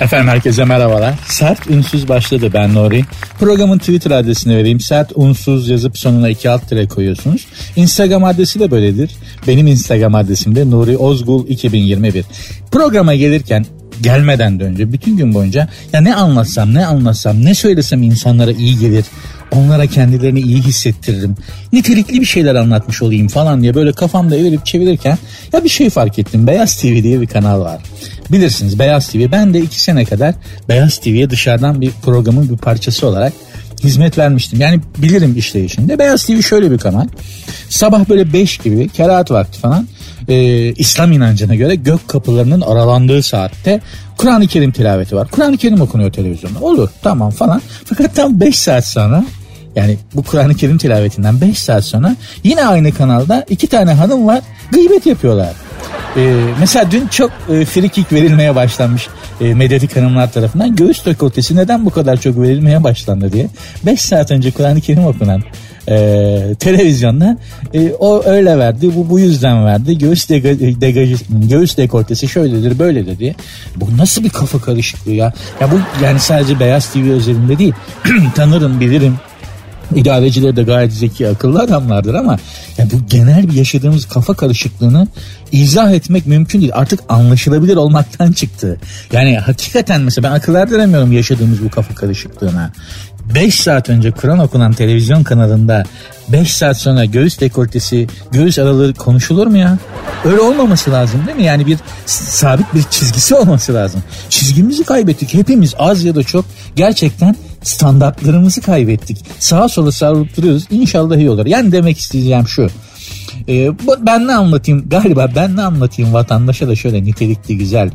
Efendim herkese merhabalar. Sert Unsuz başladı ben Nuri. Programın Twitter adresini vereyim. Sert Unsuz yazıp sonuna iki alt tire koyuyorsunuz. Instagram adresi de böyledir. Benim Instagram adresim de Nuri Ozgul 2021. Programa gelirken gelmeden de önce bütün gün boyunca ya ne anlatsam ne anlatsam ne söylesem insanlara iyi gelir onlara kendilerini iyi hissettiririm. Nitelikli bir şeyler anlatmış olayım falan diye böyle kafamda evirip çevirirken ya bir şey fark ettim. Beyaz TV diye bir kanal var. Bilirsiniz Beyaz TV. Ben de iki sene kadar Beyaz TV'ye dışarıdan bir programın bir parçası olarak hizmet vermiştim. Yani bilirim işleyişinde. Beyaz TV şöyle bir kanal. Sabah böyle 5 gibi kerahat vakti falan e, İslam inancına göre gök kapılarının aralandığı saatte Kur'an-ı Kerim tilaveti var. Kur'an-ı Kerim okunuyor televizyonda. Olur tamam falan. Fakat tam 5 saat sonra yani bu Kur'an-ı Kerim tilavetinden 5 saat sonra yine aynı kanalda iki tane hanım var gıybet yapıyorlar. Ee, mesela dün çok e, frikik verilmeye başlanmış e, medyatik hanımlar tarafından göğüs dekoltesi neden bu kadar çok verilmeye başlandı diye. 5 saat önce Kur'an-ı Kerim okunan e, televizyonda e, o öyle verdi bu bu yüzden verdi göğüs dega, degajı, göğüs dekoltesi şöyledir böyledir diye bu nasıl bir kafa karışıklığı ya ya bu yani sadece beyaz TV özelinde değil tanırım bilirim İdareciler de gayet zeki akıllı adamlardır ama ya bu genel bir yaşadığımız kafa karışıklığını izah etmek mümkün değil. Artık anlaşılabilir olmaktan çıktı. Yani hakikaten mesela ben akıl erdiremiyorum yaşadığımız bu kafa karışıklığına. 5 saat önce Kur'an okunan televizyon kanalında 5 saat sonra göğüs dekoltesi, göğüs aralığı konuşulur mu ya? Öyle olmaması lazım değil mi? Yani bir sabit bir çizgisi olması lazım. Çizgimizi kaybettik hepimiz az ya da çok gerçekten standartlarımızı kaybettik. Sağa sola sarılıp duruyoruz. İnşallah iyi olur. Yani demek isteyeceğim şu. Ee, ben ne anlatayım galiba ben ne anlatayım vatandaşa da şöyle nitelikli güzel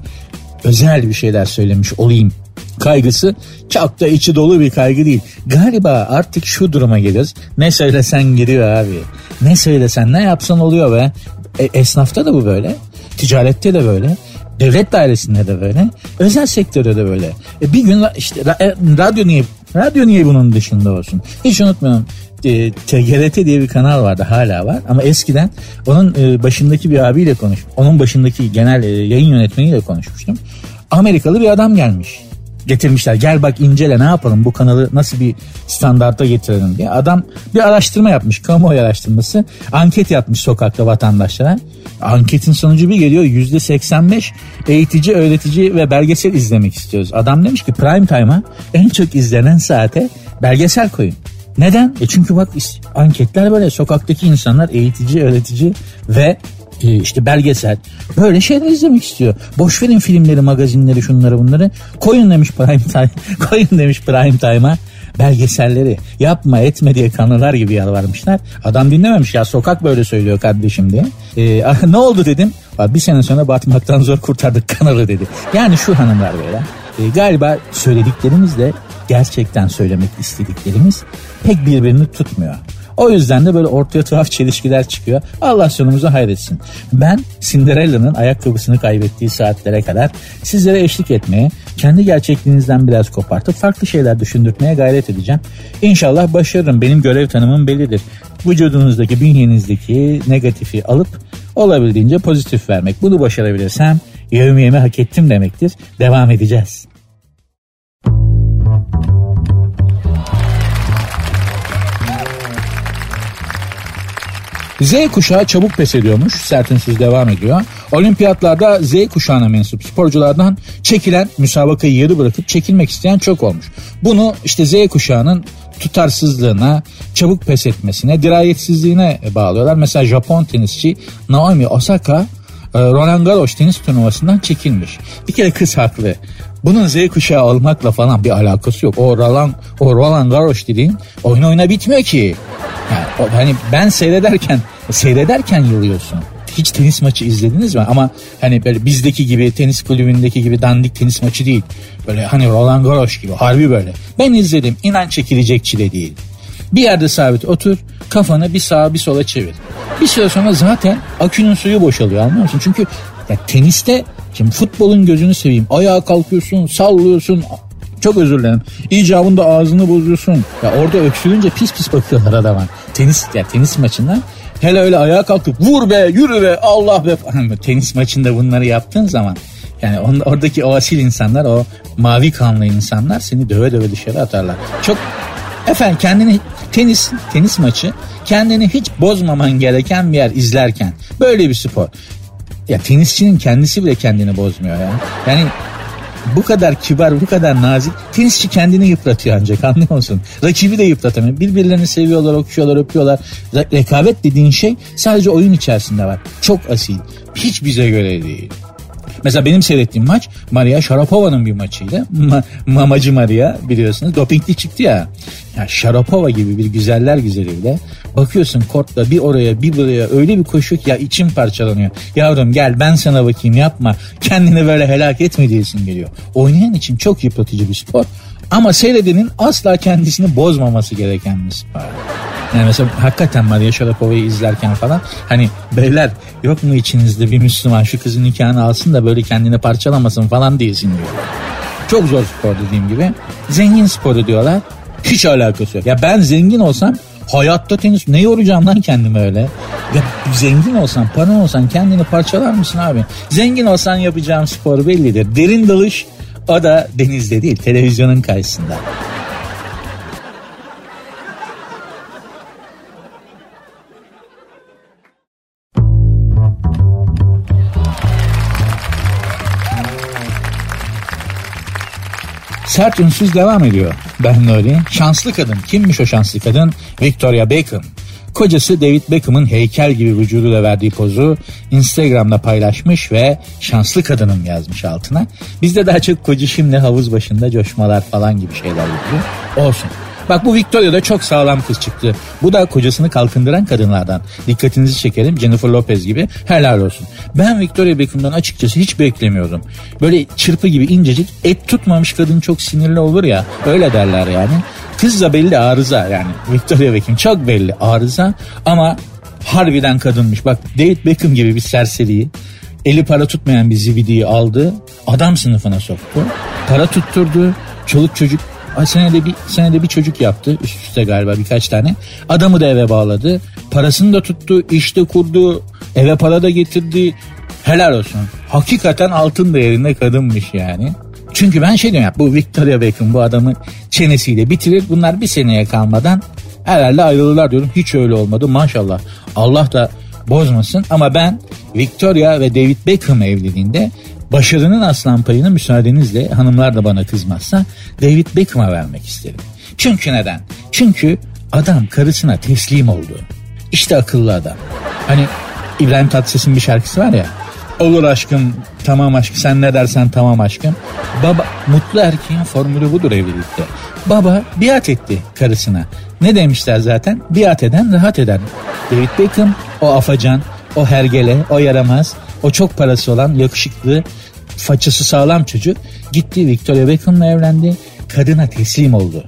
özel bir şeyler söylemiş olayım kaygısı çok da içi dolu bir kaygı değil. Galiba artık şu duruma geliyoruz. Ne söylesen giriyor abi. Ne söylesen ne yapsan oluyor be. E, esnafta da bu böyle. Ticarette de böyle. Devlet dairesinde de böyle. Özel sektörde de böyle. E, bir gün işte e, radyo niye radyo niye bunun dışında olsun? Hiç unutmuyorum. E, TGRT diye bir kanal vardı hala var ama eskiden onun e, başındaki bir abiyle konuş. Onun başındaki genel e, yayın yönetmeniyle konuşmuştum. Amerikalı bir adam gelmiş getirmişler. Gel bak incele ne yapalım bu kanalı nasıl bir standarta getirelim diye. Adam bir araştırma yapmış kamuoyu araştırması. Anket yapmış sokakta vatandaşlara. Anketin sonucu bir geliyor yüzde 85 eğitici, öğretici ve belgesel izlemek istiyoruz. Adam demiş ki prime time'a en çok izlenen saate belgesel koyun. Neden? E çünkü bak anketler böyle sokaktaki insanlar eğitici, öğretici ve e, işte belgesel böyle şeyler izlemek istiyor. Boş verin filmleri, magazinleri, şunları bunları. Koyun demiş prime time. Koyun demiş prime time'a belgeselleri yapma etme diye kanılar gibi yalvarmışlar. Adam dinlememiş ya sokak böyle söylüyor kardeşim diye. Ee, ne oldu dedim. Bir sene sonra batmaktan zor kurtardık kanalı dedi. Yani şu hanımlar böyle. E, galiba söylediklerimiz de gerçekten söylemek istediklerimiz pek birbirini tutmuyor. O yüzden de böyle ortaya tuhaf çelişkiler çıkıyor. Allah sonumuzu hayretsin. Ben Cinderella'nın ayakkabısını kaybettiği saatlere kadar sizlere eşlik etmeye, kendi gerçekliğinizden biraz kopartıp farklı şeyler düşündürtmeye gayret edeceğim. İnşallah başarırım. Benim görev tanımım bellidir. Vücudunuzdaki, bünyenizdeki negatifi alıp olabildiğince pozitif vermek. Bunu başarabilirsem yevmiyemi hak ettim demektir. Devam edeceğiz. Z kuşağı çabuk pes ediyormuş. Sertinsiz devam ediyor. Olimpiyatlarda Z kuşağına mensup sporculardan çekilen müsabakayı yarı bırakıp çekilmek isteyen çok olmuş. Bunu işte Z kuşağının tutarsızlığına, çabuk pes etmesine, dirayetsizliğine bağlıyorlar. Mesela Japon tenisçi Naomi Osaka Roland Garros tenis turnuvasından çekilmiş. Bir kere kız haklı. Bunun Z kuşağı olmakla falan bir alakası yok. O Roland, o Roland Garros dediğin oyun oyuna bitmiyor ki. Yani, hani ben seyrederken seyrederken yılıyorsun. Hiç tenis maçı izlediniz mi? Ama hani böyle bizdeki gibi tenis kulübündeki gibi dandik tenis maçı değil. Böyle hani Roland Garros gibi harbi böyle. Ben izledim. İnan çekilecek çile değil. Bir yerde sabit otur. Kafanı bir sağa bir sola çevir. Bir süre sonra zaten akünün suyu boşalıyor anlıyor musun? Çünkü ya teniste şimdi futbolun gözünü seveyim. Ayağa kalkıyorsun, sallıyorsun, çok özür dilerim. İcabında ağzını bozuyorsun. Ya orada öksürünce pis pis bakıyorlar adama. Tenis ya tenis maçında hele öyle ayağa kalkıp vur be yürü be Allah be. Tenis maçında bunları yaptığın zaman Yani on, oradaki o asil insanlar, o mavi kanlı insanlar seni döve döve dışarı atarlar. Çok efendim kendini tenis tenis maçı kendini hiç bozmaman gereken bir yer izlerken böyle bir spor. Ya tenisçinin kendisi bile kendini bozmuyor ya. Yani bu kadar kibar, bu kadar nazik. Tenisçi kendini yıpratıyor ancak anlıyor musun? Rakibi de yıpratamıyor. Birbirlerini seviyorlar, okşuyorlar, öpüyorlar. Rekabet dediğin şey sadece oyun içerisinde var. Çok asil. Hiç bize göre değil. Mesela benim seyrettiğim maç Maria Sharapova'nın bir maçıydı. Ma Mamacı Maria biliyorsunuz dopingli çıktı ya. Ya Sharapova gibi bir güzeller güzeliyle bakıyorsun kortta bir oraya bir buraya öyle bir koşuyor ki ya içim parçalanıyor. Yavrum gel ben sana bakayım yapma kendini böyle helak etme diyesin geliyor. Oynayan için çok yıpratıcı bir spor ama seyredenin asla kendisini bozmaması gereken bir spor. Yani mesela hakikaten Maria Sharapova'yı izlerken falan hani beyler yok mu içinizde bir Müslüman şu kızın nikahını alsın da böyle kendini parçalamasın falan diyesin diyor. Çok zor spor dediğim gibi. Zengin sporu diyorlar. Hiç alakası yok. Ya ben zengin olsam hayatta tenis ne yoracağım lan kendimi öyle. Ya zengin olsan paran olsan kendini parçalar mısın abi? Zengin olsan yapacağım spor bellidir. Derin dalış o da denizde değil televizyonun karşısında. Sert ünsüz devam ediyor. Ben Nuri. Şanslı kadın. Kimmiş o şanslı kadın? Victoria Beckham. Kocası David Beckham'ın heykel gibi vücuduyla verdiği pozu Instagram'da paylaşmış ve şanslı kadınım yazmış altına. Bizde daha çok koca şimdi havuz başında coşmalar falan gibi şeyler yapıyor. Olsun. Bak bu Victoria da çok sağlam kız çıktı. Bu da kocasını kalkındıran kadınlardan. Dikkatinizi çekelim Jennifer Lopez gibi helal olsun. Ben Victoria Beckham'dan açıkçası hiç beklemiyordum. Böyle çırpı gibi incecik et tutmamış kadın çok sinirli olur ya öyle derler yani. Kız da belli arıza yani Victoria Beckham çok belli arıza ama harbiden kadınmış. Bak David Beckham gibi bir serseriyi eli para tutmayan bir zibidiyi aldı adam sınıfına soktu. Para tutturdu çoluk çocuk senede bir senede bir çocuk yaptı üst üste galiba birkaç tane. Adamı da eve bağladı. Parasını da tuttu, işte kurdu, eve para da getirdi. Helal olsun. Hakikaten altın değerinde kadınmış yani. Çünkü ben şey diyorum ya bu Victoria Beckham bu adamı çenesiyle bitirir. Bunlar bir seneye kalmadan herhalde ayrılırlar diyorum. Hiç öyle olmadı maşallah. Allah da bozmasın ama ben Victoria ve David Beckham evliliğinde Başarının aslan payını müsaadenizle hanımlar da bana kızmazsa David Beckham'a vermek isterim. Çünkü neden? Çünkü adam karısına teslim oldu. İşte akıllı adam. Hani İbrahim Tatlıses'in bir şarkısı var ya. Olur aşkım, tamam aşkım, sen ne dersen tamam aşkım. Baba, mutlu erkeğin formülü budur evlilikte. Baba biat etti karısına. Ne demişler zaten? Biat eden rahat eden. David Beckham o afacan, o hergele, o yaramaz, o çok parası olan yakışıklı façası sağlam çocuk gitti Victoria Beckham'la evlendi. Kadına teslim oldu.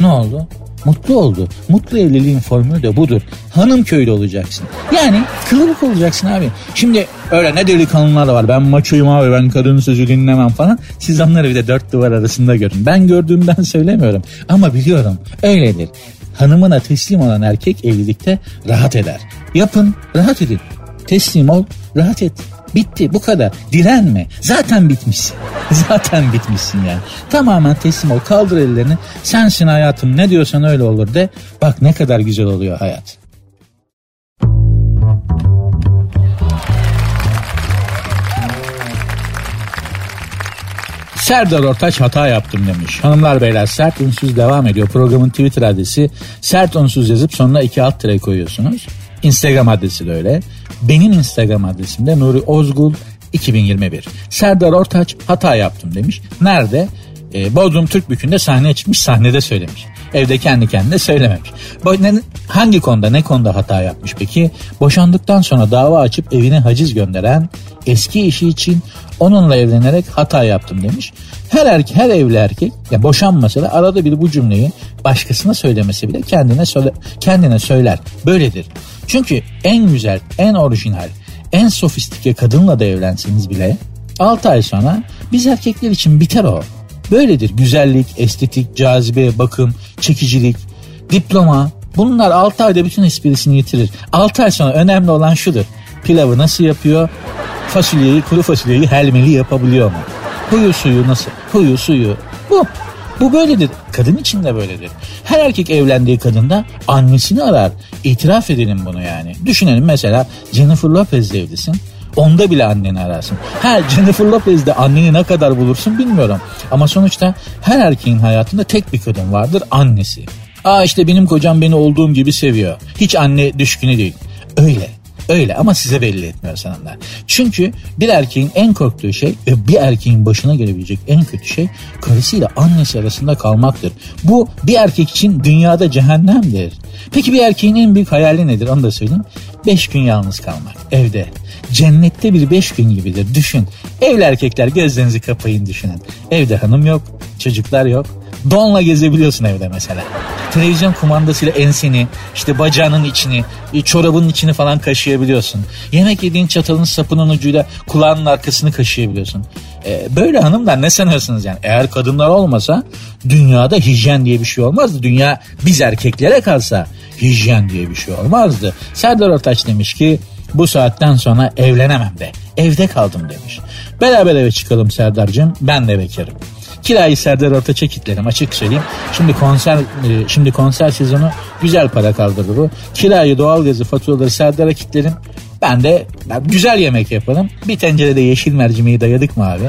Ne oldu? Mutlu oldu. Mutlu evliliğin formülü de budur. Hanım köylü olacaksın. Yani kılıbık olacaksın abi. Şimdi öyle ne delikanlılar var. Ben maçoyum abi ben kadının sözü dinlemem falan. Siz onları bir de dört duvar arasında görün. Ben gördüğümden söylemiyorum. Ama biliyorum öyledir. Hanımına teslim olan erkek evlilikte rahat eder. Yapın rahat edin. Teslim ol rahat et. Bitti bu kadar. Direnme. Zaten bitmişsin. Zaten bitmişsin yani. Tamamen teslim ol. Kaldır ellerini. Sensin hayatım ne diyorsan öyle olur de. Bak ne kadar güzel oluyor hayat. Serdar Ortaç hata yaptım demiş. Hanımlar beyler sert unsuz devam ediyor. Programın Twitter adresi sert unsuz yazıp sonuna iki alt tire koyuyorsunuz. Instagram adresi de öyle. Benim Instagram adresim de Nuri Ozgul 2021. Serdar Ortaç hata yaptım demiş. Nerede? Ee, Bodrum Türk Bükü'nde sahneye çıkmış sahnede söylemiş. Evde kendi kendine söylememiş. Hangi konuda ne konuda hata yapmış peki? Boşandıktan sonra dava açıp evine haciz gönderen eski işi için onunla evlenerek hata yaptım demiş. Her erkek, her evli erkek ya boşanmasa arada bir bu cümleyi başkasına söylemesi bile kendine söyle, kendine söyler. Böyledir. Çünkü en güzel, en orijinal, en sofistike kadınla da evlenseniz bile 6 ay sonra biz erkekler için biter o. Böyledir güzellik, estetik, cazibe, bakım, çekicilik, diploma bunlar 6 ayda bütün esprisini yitirir. 6 ay sonra önemli olan şudur. Pilavı nasıl yapıyor? fasulyeyi, kuru fasulyeyi helmeli yapabiliyor mu? Huyu suyu nasıl? Huyu suyu. Bu. Bu böyledir. Kadın için de böyledir. Her erkek evlendiği kadında annesini arar. İtiraf edelim bunu yani. Düşünelim mesela Jennifer Lopez'le evlisin. Onda bile anneni ararsın. Ha Jennifer Lopez'de anneni ne kadar bulursun bilmiyorum. Ama sonuçta her erkeğin hayatında tek bir kadın vardır annesi. Aa işte benim kocam beni olduğum gibi seviyor. Hiç anne düşkünü değil. Öyle. Öyle ama size belli etmiyor sanırlar. Çünkü bir erkeğin en korktuğu şey ve bir erkeğin başına gelebilecek en kötü şey karısıyla annesi arasında kalmaktır. Bu bir erkek için dünyada cehennemdir. Peki bir erkeğin en büyük hayali nedir onu da söyleyeyim. Beş gün yalnız kalmak evde. Cennette bir beş gün gibidir düşün. Evli erkekler gözlerinizi kapayın düşünün. Evde hanım yok, çocuklar yok. Donla gezebiliyorsun evde mesela. Televizyon kumandasıyla enseni, işte bacağının içini, çorabının içini falan kaşıyabiliyorsun. Yemek yediğin çatalın sapının ucuyla kulağının arkasını kaşıyabiliyorsun. Ee, böyle hanımlar ne sanıyorsunuz yani? Eğer kadınlar olmasa dünyada hijyen diye bir şey olmazdı. Dünya biz erkeklere kalsa hijyen diye bir şey olmazdı. Serdar Ortaç demiş ki bu saatten sonra evlenemem de evde kaldım demiş. Beraber eve çıkalım Serdar'cığım ben de bekarım. Kirayı Serdar Ortaç'a kitlerim açık söyleyeyim. Şimdi konser e, şimdi konser sezonu güzel para kaldırdı bu. Kirayı, doğalgazı, faturaları Serdar'a kitlerim. Ben de ben güzel yemek yaparım. Bir tencerede yeşil mercimeği dayadık mı abi?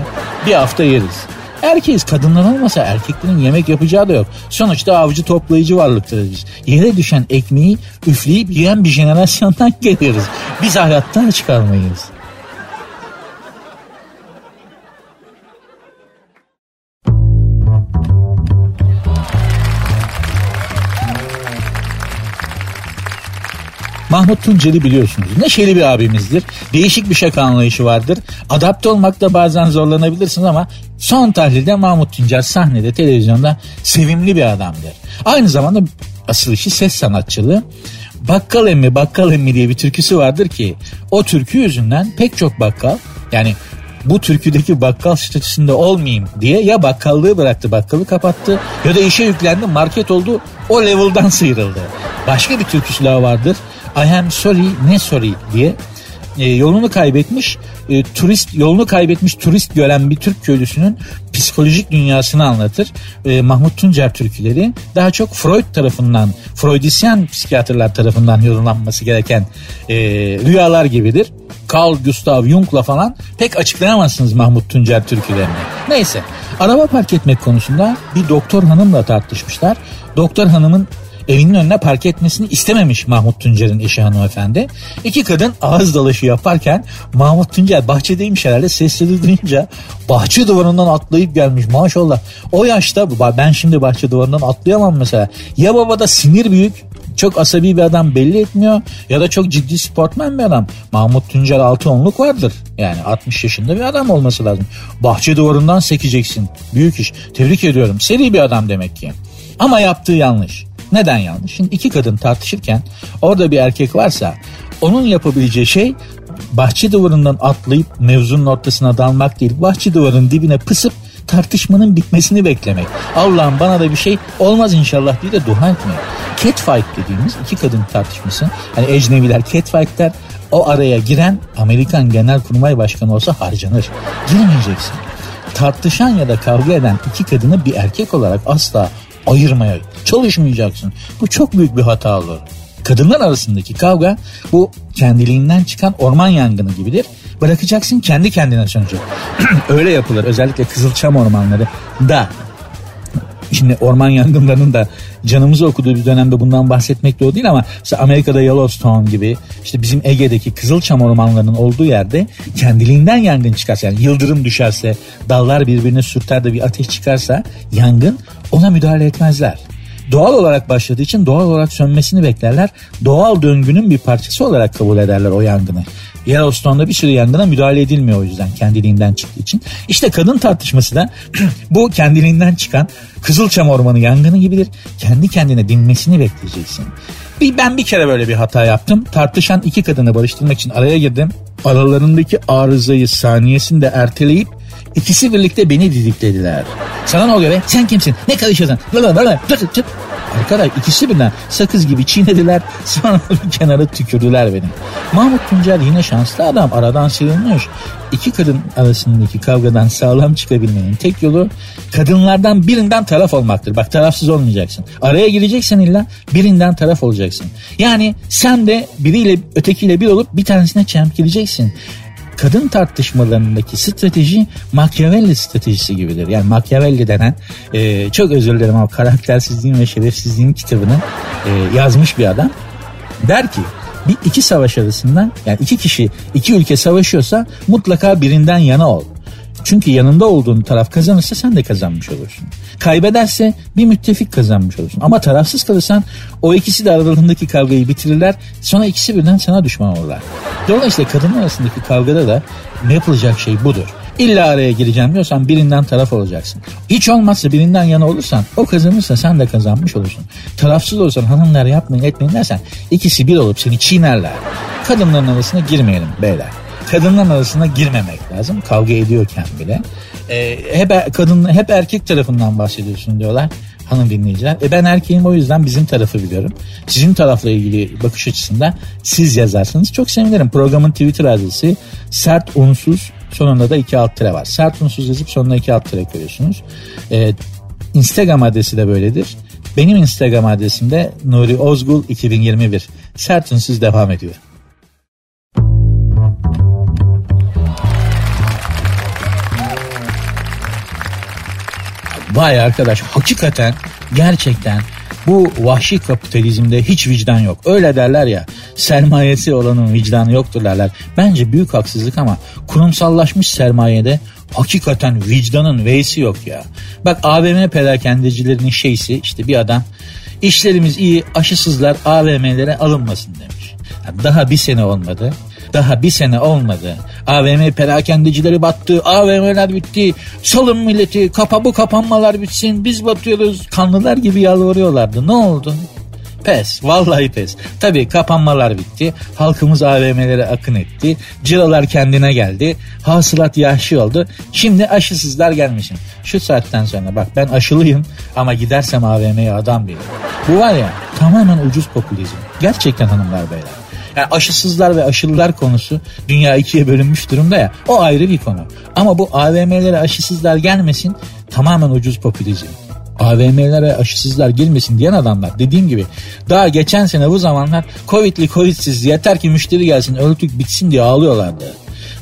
Bir hafta yeriz. Erkeğiz kadınlar olmasa erkeklerin yemek yapacağı da yok. Sonuçta avcı toplayıcı varlıklarız biz. Yere düşen ekmeği üfleyip yiyen bir jenerasyondan geliyoruz. Biz hayattan çıkarmayız. Mahmut Tuncer'i biliyorsunuz. Neşeli bir abimizdir. Değişik bir şaka anlayışı vardır. Adapte olmakta bazen zorlanabilirsiniz ama son tahlilde Mahmut Tuncer sahnede, televizyonda sevimli bir adamdır. Aynı zamanda asıl işi ses sanatçılığı. Bakkal emmi bakkal emmi diye bir türküsü vardır ki o türkü yüzünden pek çok bakkal yani bu türküdeki bakkal statüsünde olmayayım diye ya bakkallığı bıraktı bakkalı kapattı ya da işe yüklendi market oldu o level'dan sıyrıldı. Başka bir türküsü daha vardır. I am sorry ne sorry diye e, yolunu kaybetmiş e, turist yolunu kaybetmiş turist gören bir Türk köylüsünün psikolojik dünyasını anlatır. E, Mahmut Tuncer türküleri daha çok Freud tarafından Freudisyen psikiyatrlar tarafından yorumlanması gereken e, rüyalar gibidir. Carl Gustav Jung'la falan pek açıklayamazsınız Mahmut Tuncer türkülerini. Neyse araba park etmek konusunda bir doktor hanımla tartışmışlar. Doktor hanımın evinin önüne park etmesini istememiş Mahmut Tuncer'in eşi hanımefendi. İki kadın ağız dalaşı yaparken Mahmut Tuncer bahçedeymiş herhalde sesleri duyunca bahçe duvarından atlayıp gelmiş maşallah. O yaşta ben şimdi bahçe duvarından atlayamam mesela. Ya babada sinir büyük çok asabi bir adam belli etmiyor ya da çok ciddi sportman bir adam. Mahmut Tuncer altı onluk vardır. Yani 60 yaşında bir adam olması lazım. Bahçe duvarından sekeceksin. Büyük iş. Tebrik ediyorum. Seri bir adam demek ki. Ama yaptığı yanlış. Neden yanlış? Şimdi iki kadın tartışırken orada bir erkek varsa onun yapabileceği şey bahçe duvarından atlayıp mevzunun ortasına dalmak değil. Bahçe duvarının dibine pısıp tartışmanın bitmesini beklemek. Allah'ım bana da bir şey olmaz inşallah diye de dua etmek. Catfight dediğimiz iki kadın tartışması. Hani ecneviler catfight der. O araya giren Amerikan Genelkurmay Başkanı olsa harcanır. Girmeyeceksin. Tartışan ya da kavga eden iki kadını bir erkek olarak asla ayırmaya çalışmayacaksın. Bu çok büyük bir hata olur. Kadınlar arasındaki kavga bu kendiliğinden çıkan orman yangını gibidir. Bırakacaksın kendi kendine sönecek. Öyle yapılır özellikle Kızılçam ormanları da Şimdi orman yangınlarının da canımızı okuduğu bir dönemde bundan bahsetmek doğru değil ama mesela Amerika'da Yellowstone gibi işte bizim Ege'deki Kızılçam ormanlarının olduğu yerde kendiliğinden yangın çıkarsa yani yıldırım düşerse dallar birbirine sürter de bir ateş çıkarsa yangın ona müdahale etmezler doğal olarak başladığı için doğal olarak sönmesini beklerler. Doğal döngünün bir parçası olarak kabul ederler o yangını. Yellowstone'da bir sürü yangına müdahale edilmiyor o yüzden kendiliğinden çıktığı için. İşte kadın tartışması da bu kendiliğinden çıkan Kızılçam Ormanı yangını gibidir. Kendi kendine dinmesini bekleyeceksin. Bir, ben bir kere böyle bir hata yaptım. Tartışan iki kadını barıştırmak için araya girdim. Aralarındaki arızayı saniyesinde erteleyip İkisi birlikte beni didiklediler. Sana ne oluyor be? Sen kimsin? Ne karışıyorsun? Böyle böyle. Tut tut. Arkadaş ikisi birden sakız gibi çiğnediler. Sonra bir kenara tükürdüler beni. Mahmut Tuncer yine şanslı adam. Aradan sıyrılmış. İki kadın arasındaki kavgadan sağlam çıkabilmenin tek yolu kadınlardan birinden taraf olmaktır. Bak tarafsız olmayacaksın. Araya gireceksen illa birinden taraf olacaksın. Yani sen de biriyle ötekiyle bir olup bir tanesine çemkireceksin kadın tartışmalarındaki strateji Machiavelli stratejisi gibidir. Yani Machiavelli denen e, çok özür dilerim ama karaktersizliğin ve şerefsizliğin kitabını e, yazmış bir adam. Der ki bir iki savaş arasında yani iki kişi iki ülke savaşıyorsa mutlaka birinden yana ol. Çünkü yanında olduğun taraf kazanırsa sen de kazanmış olursun. Kaybederse bir müttefik kazanmış olursun. Ama tarafsız kalırsan o ikisi de aralarındaki kavgayı bitirirler. Sonra ikisi birden sana düşman olurlar. Dolayısıyla kadın arasındaki kavgada da ne yapılacak şey budur. İlla araya gireceğim diyorsan birinden taraf olacaksın. Hiç olmazsa birinden yana olursan o kazanırsa sen de kazanmış olursun. Tarafsız olursan hanımlar yapmayın etmeyin dersen ikisi bir olup seni çiğnerler. Kadınların arasına girmeyelim beyler kadınların arasına girmemek lazım. Kavga ediyorken bile. E, hep kadın hep erkek tarafından bahsediyorsun diyorlar hanım dinleyiciler. E ben erkeğim o yüzden bizim tarafı biliyorum. Sizin tarafla ilgili bakış açısında siz yazarsanız çok sevinirim. Programın Twitter adresi sert unsuz sonunda da iki alt tire var. Sert unsuz yazıp sonuna iki alt tire koyuyorsunuz. E, Instagram adresi de böyledir. Benim Instagram adresim de Nuri Ozgul 2021. Sert unsuz devam ediyor. Vay arkadaş hakikaten gerçekten bu vahşi kapitalizmde hiç vicdan yok. Öyle derler ya sermayesi olanın vicdanı yoktur derler. Bence büyük haksızlık ama kurumsallaşmış sermayede hakikaten vicdanın veysi yok ya. Bak AVM perakendecilerinin şeysi işte bir adam işlerimiz iyi aşısızlar AVM'lere alınmasın demiş. Daha bir sene olmadı. Daha bir sene olmadı. AVM perakendecileri battı. AVM'ler bitti. Salın milleti. Kapa bu kapanmalar bitsin. Biz batıyoruz. Kanlılar gibi yalvarıyorlardı. Ne oldu? Pes. Vallahi pes. Tabii kapanmalar bitti. Halkımız AVM'lere akın etti. Cirolar kendine geldi. Hasılat yahşi oldu. Şimdi aşısızlar gelmişim. Şu saatten sonra bak ben aşılıyım ama gidersem AVM'ye adam değilim. Bu var ya tamamen ucuz popülizm. Gerçekten hanımlar beyler. Yani aşısızlar ve aşılılar konusu dünya ikiye bölünmüş durumda ya. O ayrı bir konu. Ama bu AVM'lere aşısızlar gelmesin tamamen ucuz popülizm. AVM'lere aşısızlar girmesin diyen adamlar dediğim gibi daha geçen sene bu zamanlar Covid'li Covid'siz yeter ki müşteri gelsin öldük bitsin diye ağlıyorlardı.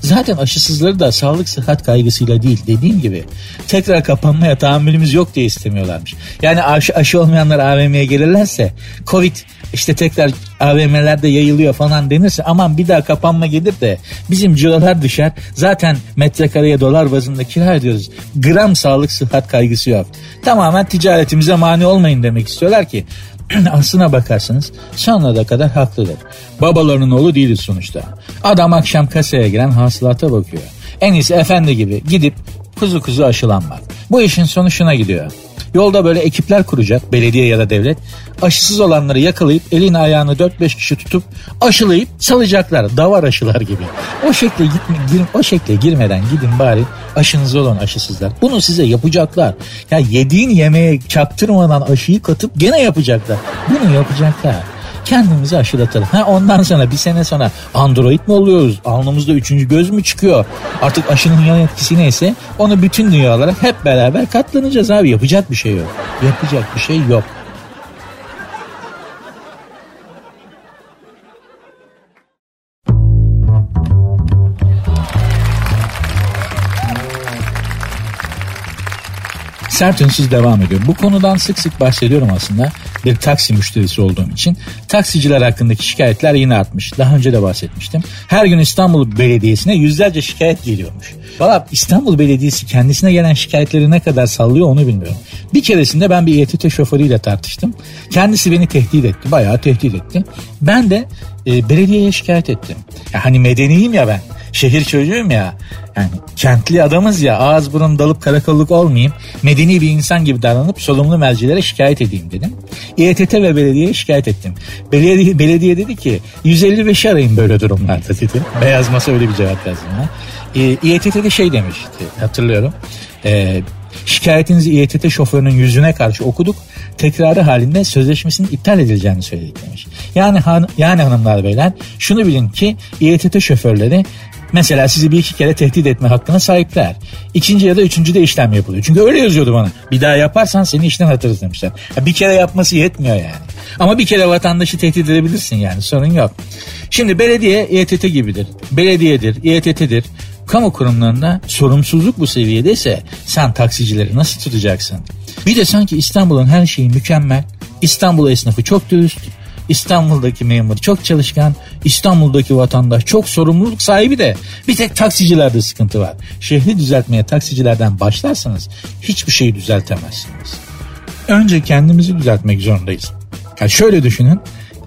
Zaten aşısızları da sağlık sıhhat kaygısıyla değil dediğim gibi tekrar kapanmaya tahammülümüz yok diye istemiyorlarmış. Yani aşı, aşı olmayanlar AVM'ye gelirlerse Covid işte tekrar AVM'lerde yayılıyor falan denirse aman bir daha kapanma gelir de bizim cirolar düşer. Zaten metrekareye dolar bazında kira ediyoruz. Gram sağlık sıhhat kaygısı yok. Tamamen ticaretimize mani olmayın demek istiyorlar ki aslına bakarsanız sonuna kadar haklıdır. Babalarının oğlu değiliz sonuçta. Adam akşam kasaya giren hasılata bakıyor. En iyisi efendi gibi gidip kuzu kuzu aşılanmak. Bu işin sonu şuna gidiyor. Yolda böyle ekipler kuracak belediye ya da devlet. Aşısız olanları yakalayıp elini ayağını 4-5 kişi tutup aşılayıp salacaklar. Davar aşılar gibi. O şekle gitme, gir, o şekle girmeden gidin bari aşınız olan aşısızlar. Bunu size yapacaklar. Ya yediğin yemeğe çaktırmadan aşıyı katıp gene yapacaklar. Bunu yapacaklar kendimizi aşılatalım. Ha ondan sonra bir sene sonra android mi oluyoruz? Alnımızda üçüncü göz mü çıkıyor? Artık aşının yan etkisi neyse onu bütün dünya olarak hep beraber katlanacağız abi. Yapacak bir şey yok. Yapacak bir şey yok. Sert Ünsüz devam ediyor. Bu konudan sık sık bahsediyorum aslında. Bir taksi müşterisi olduğum için. Taksiciler hakkındaki şikayetler yine artmış. Daha önce de bahsetmiştim. Her gün İstanbul Belediyesi'ne yüzlerce şikayet geliyormuş. Valla İstanbul Belediyesi kendisine gelen şikayetleri ne kadar sallıyor onu bilmiyorum. Bir keresinde ben bir İETT şoförüyle tartıştım. Kendisi beni tehdit etti. Bayağı tehdit etti. Ben de e, belediyeye şikayet ettim. Ya hani medeniyim ya ben şehir çocuğuyum ya. Yani kentli adamız ya ağız burun dalıp karakolluk olmayayım. Medeni bir insan gibi davranıp sorumlu mercilere şikayet edeyim dedim. İETT ve belediyeye şikayet ettim. Belediye, belediye dedi ki 155 arayın böyle durumlarda dedi. Beyaz masa öyle bir cevap verdi bana. E, İETT'de şey demişti hatırlıyorum. E, şikayetinizi İETT şoförünün yüzüne karşı okuduk. Tekrarı halinde sözleşmesinin iptal edileceğini söyledik demiş. Yani, han, yani hanımlar beyler şunu bilin ki İETT şoförleri Mesela sizi bir iki kere tehdit etme hakkına sahipler. İkinci ya da üçüncü de işlem yapılıyor. Çünkü öyle yazıyordu bana. Bir daha yaparsan seni işten atırız demişler. bir kere yapması yetmiyor yani. Ama bir kere vatandaşı tehdit edebilirsin yani sorun yok. Şimdi belediye İETT gibidir. Belediyedir, İETT'dir. Kamu kurumlarında sorumsuzluk bu seviyedeyse sen taksicileri nasıl tutacaksın? Bir de sanki İstanbul'un her şeyi mükemmel. İstanbul esnafı çok dürüst. İstanbul'daki memur çok çalışkan, İstanbul'daki vatandaş çok sorumluluk sahibi de bir tek taksicilerde sıkıntı var. Şehri düzeltmeye taksicilerden başlarsanız hiçbir şeyi düzeltemezsiniz. Önce kendimizi düzeltmek zorundayız. Yani şöyle düşünün,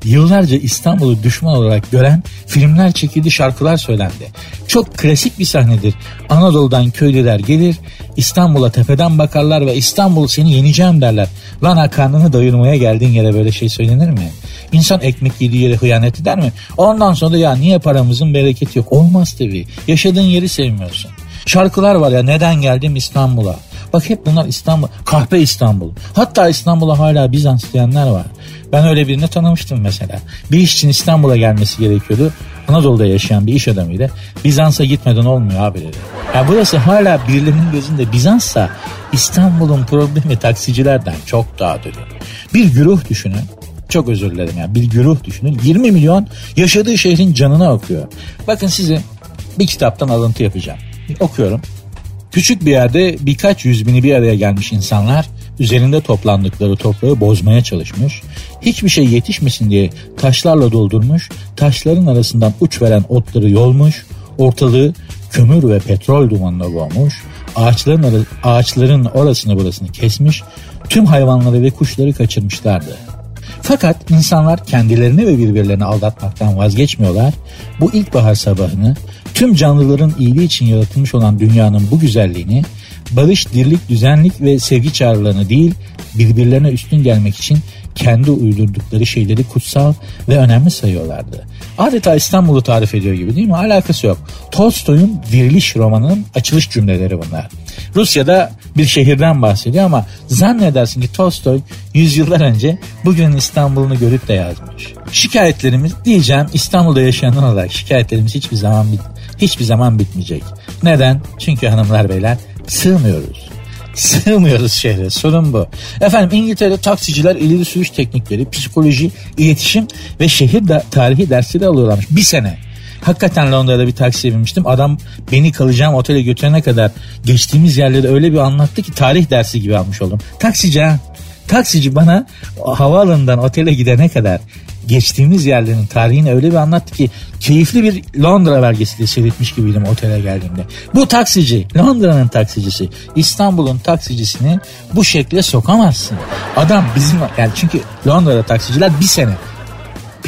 yıllarca İstanbul'u düşman olarak gören filmler çekildi, şarkılar söylendi. Çok klasik bir sahnedir. Anadolu'dan köylüler gelir, İstanbul'a tepeden bakarlar ve İstanbul seni yeneceğim derler. Lan ha karnını doyurmaya geldiğin yere böyle şey söylenir mi? İnsan ekmek yediği yere hıyanet eder mi? Ondan sonra ya niye paramızın bereketi yok? Olmaz tabii. Yaşadığın yeri sevmiyorsun. Şarkılar var ya neden geldim İstanbul'a? Bak hep bunlar İstanbul, kahpe İstanbul. Hatta İstanbul'a hala Bizans diyenler var. Ben öyle birini tanımıştım mesela. Bir iş için İstanbul'a gelmesi gerekiyordu. Anadolu'da yaşayan bir iş adamıydı. Bizans'a gitmeden olmuyor abi dedi. Ya burası hala birilerinin gözünde Bizans'sa İstanbul'un problemi taksicilerden çok daha derin. Bir güruh düşünün. Çok özür dilerim ya. Bir güruh düşünün. 20 milyon yaşadığı şehrin canına okuyor. Bakın size bir kitaptan alıntı yapacağım. Okuyorum. Küçük bir yerde birkaç yüz bini bir araya gelmiş insanlar üzerinde toplandıkları toprağı bozmaya çalışmış. Hiçbir şey yetişmesin diye taşlarla doldurmuş, taşların arasından uç veren otları yolmuş, ortalığı kömür ve petrol dumanına boğmuş, ağaçların, ağaçların orasını burasını kesmiş, tüm hayvanları ve kuşları kaçırmışlardı. Fakat insanlar kendilerini ve birbirlerini aldatmaktan vazgeçmiyorlar. Bu ilkbahar sabahını tüm canlıların iyiliği için yaratılmış olan dünyanın bu güzelliğini barış, dirlik, düzenlik ve sevgi çağrılarını değil birbirlerine üstün gelmek için kendi uydurdukları şeyleri kutsal ve önemli sayıyorlardı. Adeta İstanbul'u tarif ediyor gibi değil mi? Alakası yok. Tolstoy'un Diriliş romanının açılış cümleleri bunlar. Rusya'da bir şehirden bahsediyor ama zannedersin ki Tolstoy yüzyıllar önce bugünün İstanbul'unu görüp de yazmış. Şikayetlerimiz diyeceğim İstanbul'da yaşayanlar olarak şikayetlerimiz hiçbir zaman bit hiçbir zaman bitmeyecek. Neden? Çünkü hanımlar beyler sığmıyoruz. Sığmıyoruz şehre. Sorun bu. Efendim İngiltere'de taksiciler ileri sürüş teknikleri, psikoloji, iletişim ve şehir da, tarihi dersleri alıyorlarmış. Bir sene. Hakikaten Londra'da bir taksiye binmiştim. Adam beni kalacağım otele götürene kadar geçtiğimiz yerleri öyle bir anlattı ki tarih dersi gibi almış oldum. Taksici ha. Taksici bana havaalanından otele gidene kadar geçtiğimiz yerlerin tarihini öyle bir anlattı ki keyifli bir Londra belgesi de seyretmiş gibiydim otele geldiğimde. Bu taksici, Londra'nın taksicisi, İstanbul'un taksicisini bu şekle sokamazsın. Adam bizim yani çünkü Londra'da taksiciler bir sene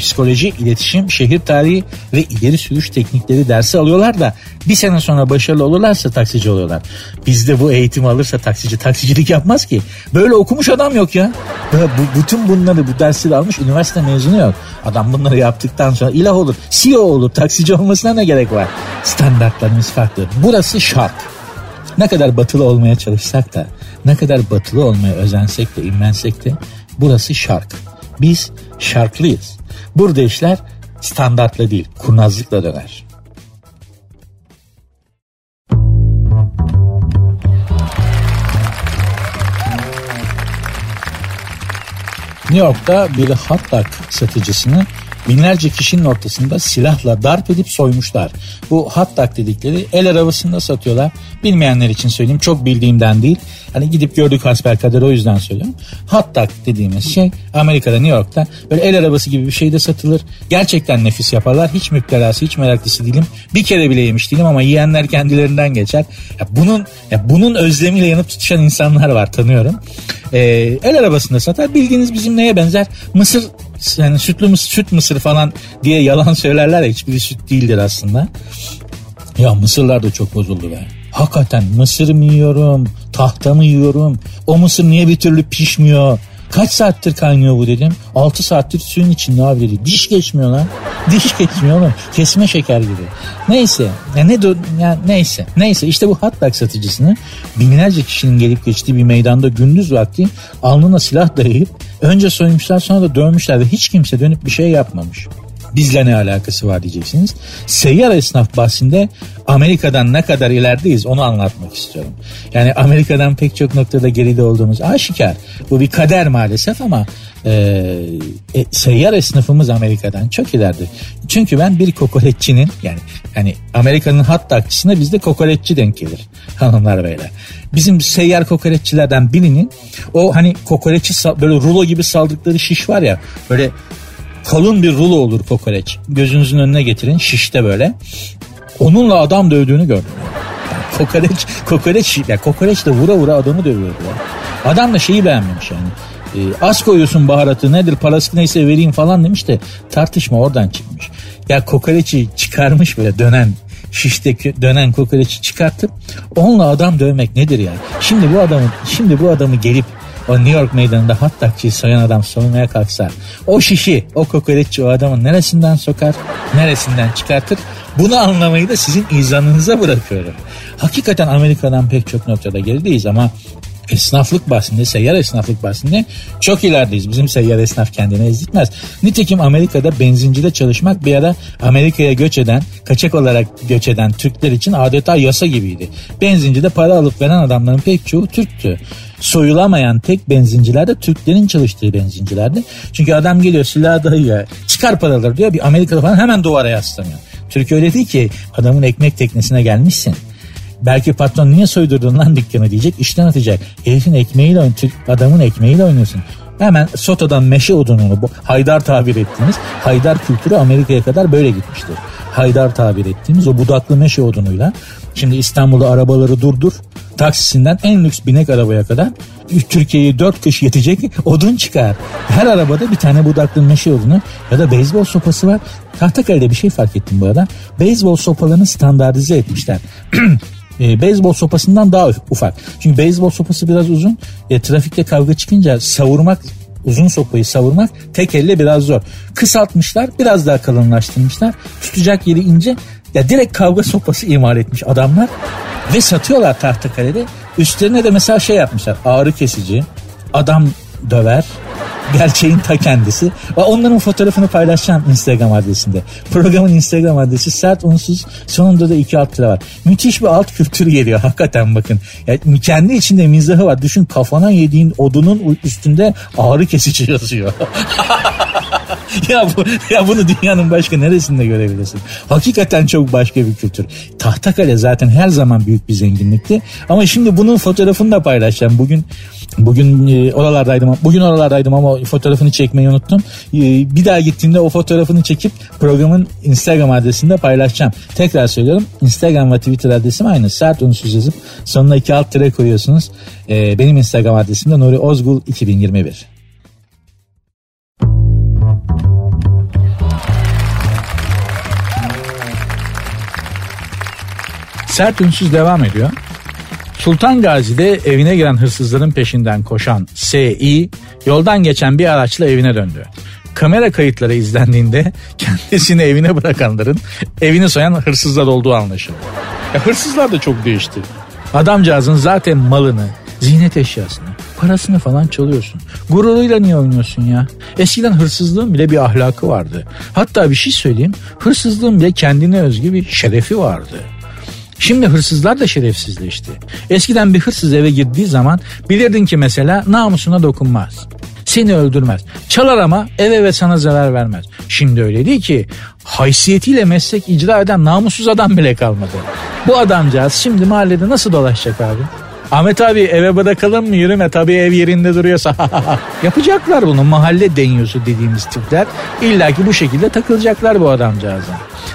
psikoloji, iletişim, şehir tarihi ve ileri sürüş teknikleri dersi alıyorlar da bir sene sonra başarılı olurlarsa taksici oluyorlar. Bizde bu eğitim alırsa taksici taksicilik yapmaz ki. Böyle okumuş adam yok ya. Bu, bütün bunları bu dersleri almış üniversite mezunu yok. Adam bunları yaptıktan sonra ilah olur, CEO olur, taksici olmasına ne gerek var? Standartlarımız farklı. Burası şark. Ne kadar batılı olmaya çalışsak da, ne kadar batılı olmaya özensek de, imrensek de burası şark. Biz şarklıyız. Burada işler standartla değil, kurnazlıkla döner. New York'ta bir hot dog satıcısını binlerce kişinin ortasında silahla darp edip soymuşlar. Bu dog dedikleri el arabasında satıyorlar. Bilmeyenler için söyleyeyim çok bildiğimden değil. Hani gidip gördük hasbelkader o yüzden söylüyorum. Dog dediğimiz şey Amerika'da New York'ta böyle el arabası gibi bir şey de satılır. Gerçekten nefis yaparlar. Hiç müptelası hiç meraklısı değilim. Bir kere bile yemiş değilim ama yiyenler kendilerinden geçer. Ya bunun ya bunun özlemiyle yanıp tutuşan insanlar var tanıyorum. Ee, el arabasında satar. Bildiğiniz bizim neye benzer? Mısır yani sütlü mısır, süt mısır falan diye yalan söylerler ya hiçbiri süt değildir aslında. Ya mısırlar da çok bozuldu be. Hakikaten mısır mı yiyorum, tahta mı yiyorum? O mısır niye bir türlü pişmiyor? Kaç saattir kaynıyor bu dedim. 6 saattir suyun içinde abi dedi. Diş geçmiyor lan. Diş geçmiyor oğlum. Kesme şeker gibi. Neyse. Ya ne ya neyse. Neyse işte bu hot dog satıcısını binlerce kişinin gelip geçtiği bir meydanda gündüz vakti alnına silah dayayıp önce soymuşlar sonra da dövmüşler ve hiç kimse dönüp bir şey yapmamış bizle ne alakası var diyeceksiniz. Seyyar esnaf bahsinde Amerika'dan ne kadar ilerideyiz onu anlatmak istiyorum. Yani Amerika'dan pek çok noktada geride olduğumuz aşikar. Bu bir kader maalesef ama e, e, seyyar esnafımız Amerika'dan çok ileride. Çünkü ben bir kokoreççinin yani yani Amerika'nın hat takçısına bizde kokoreççi denk gelir hanımlar beyler. Bizim seyyar kokoreççilerden birinin o hani kokoreççi böyle rulo gibi saldıkları şiş var ya böyle kalın bir rulo olur kokoreç. Gözünüzün önüne getirin şişte böyle. Onunla adam dövdüğünü gördüm. Yani kokoreç, kokoreç, ya kokoreç de vura vura adamı dövüyordu ya. Adam da şeyi beğenmemiş yani. E, az koyuyorsun baharatı nedir parası neyse vereyim falan demiş de tartışma oradan çıkmış. Ya kokoreçi çıkarmış böyle dönen şişteki dönen kokoreçi çıkartıp onunla adam dövmek nedir yani? Şimdi bu adamı şimdi bu adamı gelip o New York meydanında hot dogçıyı soyan adam soymaya kalksa o şişi o kokoreççi o adamın neresinden sokar neresinden çıkartır bunu anlamayı da sizin izanınıza bırakıyorum. Hakikaten Amerika'dan pek çok noktada gerideyiz ama esnaflık bahsinde, seyyar esnaflık bahsinde çok ilerideyiz. Bizim seyyar esnaf kendini ezdirtmez. Nitekim Amerika'da benzincide çalışmak bir ara Amerika'ya göç eden, kaçak olarak göç eden Türkler için adeta yasa gibiydi. Benzincide para alıp veren adamların pek çoğu Türktü. Soyulamayan tek benzinciler de Türklerin çalıştığı benzincilerde. Çünkü adam geliyor silah dayıyor, çıkar paraları diyor bir Amerika'da falan hemen duvara yaslanıyor. Türkiye öyle değil ki adamın ekmek teknesine gelmişsin. Belki patron niye soydurdun lan dükkanı diyecek işten atacak. Herifin ekmeğiyle oynuyorsun adamın ekmeğiyle oynuyorsun. Hemen sotadan meşe odununu haydar tabir ettiğimiz haydar kültürü Amerika'ya kadar böyle gitmiştir. Haydar tabir ettiğimiz o budaklı meşe odunuyla şimdi İstanbul'da arabaları durdur taksisinden en lüks binek arabaya kadar Türkiye'yi dört kış yetecek odun çıkar. Her arabada bir tane budaklı meşe odunu ya da beyzbol sopası var. Tahtakale'de bir şey fark ettim bu arada. Beyzbol sopalarını standartize etmişler. e, beyzbol sopasından daha ufak. Çünkü beyzbol sopası biraz uzun. E, trafikte kavga çıkınca savurmak uzun sopayı savurmak tek elle biraz zor. Kısaltmışlar biraz daha kalınlaştırmışlar. Tutacak yeri ince. Ya direkt kavga sopası imal etmiş adamlar. Ve satıyorlar Tahtakale'de. Üstlerine de mesela şey yapmışlar. Ağrı kesici, adam döver, gerçeğin ta kendisi. Ve onların fotoğrafını paylaşacağım Instagram adresinde. Programın Instagram adresi sert unsuz sonunda da iki alt var. Müthiş bir alt kültür geliyor hakikaten bakın. Yani kendi içinde mizahı var. Düşün kafana yediğin odunun üstünde ağrı kesici yazıyor. ya, bu, ya bunu dünyanın başka neresinde görebilirsin? Hakikaten çok başka bir kültür. Tahtakale zaten her zaman büyük bir zenginlikti. Ama şimdi bunun fotoğrafını da paylaşacağım. Bugün Bugün e, oralardaydım. Bugün oralardaydım ama fotoğrafını çekmeyi unuttum. E, bir daha gittiğimde o fotoğrafını çekip programın Instagram adresinde paylaşacağım. Tekrar söylüyorum. Instagram ve Twitter adresim aynı. Sert unsuz yazıp sonuna iki alt tire koyuyorsunuz. E, benim Instagram adresim de Nuri Ozgul 2021. Sert unsuz devam ediyor. Sultan Gazi'de evine giren hırsızların peşinden koşan S.İ. yoldan geçen bir araçla evine döndü. Kamera kayıtları izlendiğinde kendisini evine bırakanların evini soyan hırsızlar olduğu anlaşıldı. Ya hırsızlar da çok değişti. Adamcağızın zaten malını, ziynet eşyasını, parasını falan çalıyorsun. Gururuyla niye oynuyorsun ya? Eskiden hırsızlığın bile bir ahlakı vardı. Hatta bir şey söyleyeyim, hırsızlığın bile kendine özgü bir şerefi vardı. Şimdi hırsızlar da şerefsizleşti. Eskiden bir hırsız eve girdiği zaman bilirdin ki mesela namusuna dokunmaz. Seni öldürmez. Çalar ama eve ve sana zarar vermez. Şimdi öyle değil ki haysiyetiyle meslek icra eden namussuz adam bile kalmadı. Bu adamcağız şimdi mahallede nasıl dolaşacak abi? Ahmet abi eve bırakalım mı yürüme tabii ev yerinde duruyorsa. Yapacaklar bunu mahalle deniyosu dediğimiz tipler. İlla ki bu şekilde takılacaklar bu adamcağıza.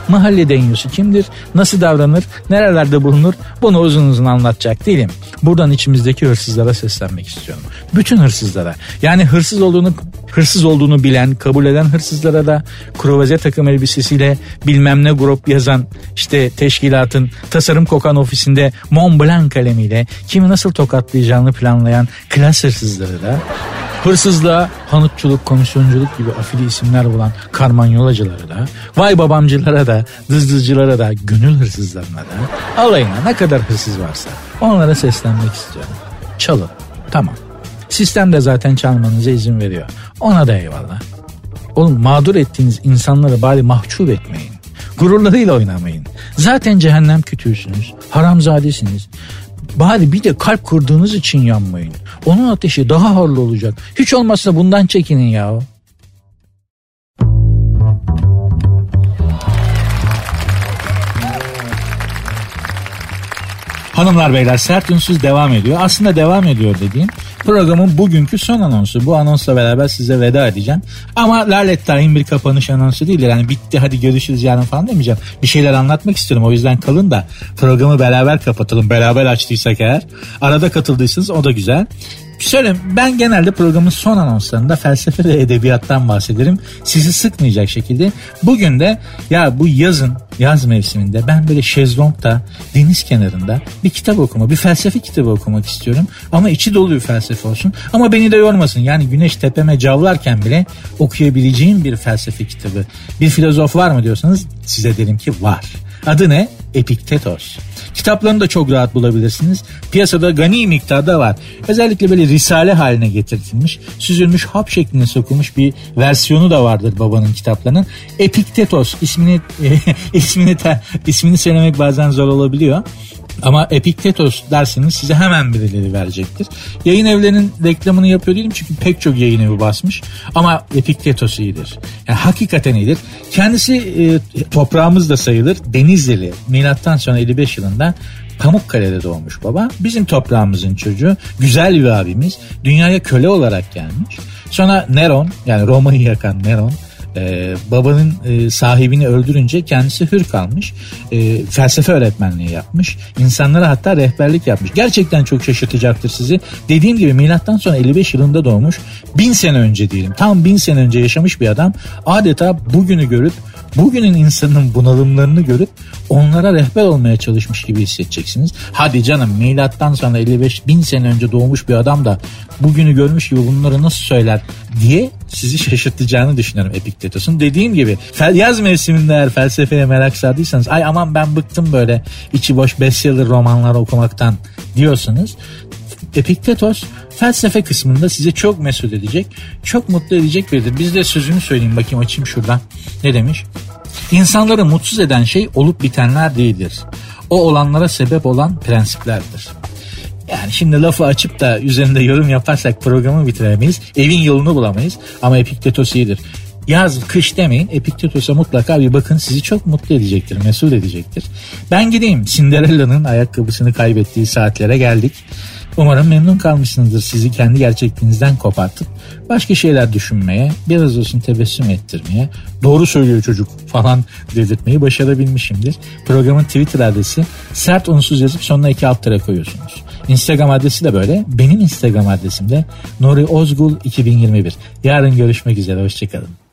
Mahalle deniyosu kimdir? Nasıl davranır? Nerelerde bulunur? Bunu uzun uzun anlatacak değilim. Buradan içimizdeki hırsızlara seslenmek istiyorum. Bütün hırsızlara. Yani hırsız olduğunu hırsız olduğunu bilen, kabul eden hırsızlara da kruvaze takım elbisesiyle bilmem ne grup yazan işte teşkilatın tasarım kokan ofisinde Mont Blanc kalemiyle kimi nasıl tokatlayacağını planlayan klas hırsızları da Hırsızlığa, hanıtçılık, komisyonculuk gibi afili isimler bulan karmanyolacılara da, vay babamcılara da, dızdıcılara da, gönül hırsızlarına da, alayına ne kadar hırsız varsa onlara seslenmek istiyorum. Çalın, tamam. Sistem de zaten çalmanıza izin veriyor. Ona da eyvallah. Oğlum mağdur ettiğiniz insanları bari mahcup etmeyin. Gururlarıyla oynamayın. Zaten cehennem kütüğüsünüz. Haramzadesiniz. Bari bir de kalp kırdığınız için yanmayın. Onun ateşi daha harlı olacak. Hiç olmazsa bundan çekinin ya. Hanımlar beyler sert ünsüz devam ediyor. Aslında devam ediyor dediğim programın bugünkü son anonsu. Bu anonsla beraber size veda edeceğim. Ama lalettayin bir kapanış anonsu değil. Yani bitti hadi görüşürüz yarın falan demeyeceğim. Bir şeyler anlatmak istiyorum. O yüzden kalın da programı beraber kapatalım. Beraber açtıysak eğer. Arada katıldıysanız o da güzel. Şöyle ben genelde programın son anonslarında felsefe ve edebiyattan bahsederim. Sizi sıkmayacak şekilde. Bugün de ya bu yazın yaz mevsiminde ben böyle şezlongda deniz kenarında bir kitap okuma bir felsefe kitabı okumak istiyorum. Ama içi dolu bir felsefe olsun. Ama beni de yormasın. Yani güneş tepeme cavlarken bile okuyabileceğim bir felsefe kitabı. Bir filozof var mı diyorsanız size derim ki var. Adı ne? Epiktetos. Kitaplarını da çok rahat bulabilirsiniz. Piyasada gani miktarda var. Özellikle böyle risale haline getirilmiş, süzülmüş hap şeklinde sokulmuş bir versiyonu da vardır babanın kitaplarının. Epiktetos ismini ismini ismini söylemek bazen zor olabiliyor. Ama Epiktetos derseniz size hemen birileri verecektir. Yayın evlerinin reklamını yapıyor değilim çünkü pek çok yayın evi basmış. Ama Epiktetos iyidir. Yani hakikaten iyidir. Kendisi e, toprağımız da sayılır. Denizlili. Milattan sonra 55 yılında Pamukkale'de doğmuş baba. Bizim toprağımızın çocuğu. Güzel bir abimiz. Dünyaya köle olarak gelmiş. Sonra Neron yani Roma'yı yakan Neron ee, babanın e, sahibini öldürünce kendisi hür kalmış. E, felsefe öğretmenliği yapmış. İnsanlara hatta rehberlik yapmış. Gerçekten çok şaşırtacaktır sizi. Dediğim gibi milattan sonra 55 yılında doğmuş. Bin sene önce diyelim. Tam bin sene önce yaşamış bir adam. Adeta bugünü görüp bugünün insanın bunalımlarını görüp onlara rehber olmaya çalışmış gibi hissedeceksiniz. Hadi canım milattan sonra 55 bin sene önce doğmuş bir adam da bugünü görmüş gibi bunları nasıl söyler diye sizi şaşırtacağını düşünüyorum Epiktetos'un. Dediğim gibi yaz mevsiminde eğer felsefeye merak sardıysanız ay aman ben bıktım böyle içi boş bestseller romanlar okumaktan diyorsunuz. Epiktetos felsefe kısmında size çok mesut edecek, çok mutlu edecek biridir. Biz de sözünü söyleyeyim bakayım açayım şuradan. Ne demiş? İnsanları mutsuz eden şey olup bitenler değildir. O olanlara sebep olan prensiplerdir. Yani şimdi lafı açıp da üzerinde yorum yaparsak programı bitiremeyiz. Evin yolunu bulamayız. Ama Epiktetos iyidir. Yaz, kış demeyin. Epiktetos'a mutlaka bir bakın sizi çok mutlu edecektir, mesut edecektir. Ben gideyim. Cinderella'nın ayakkabısını kaybettiği saatlere geldik. Umarım memnun kalmışsınızdır sizi kendi gerçekliğinizden kopartıp başka şeyler düşünmeye, biraz olsun tebessüm ettirmeye, doğru söylüyor çocuk falan dedirtmeyi başarabilmişimdir. Programın Twitter adresi sert unsuz yazıp sonuna iki alt tere koyuyorsunuz. Instagram adresi de böyle. Benim Instagram adresim de Nuri Ozgul 2021. Yarın görüşmek üzere. Hoşçakalın.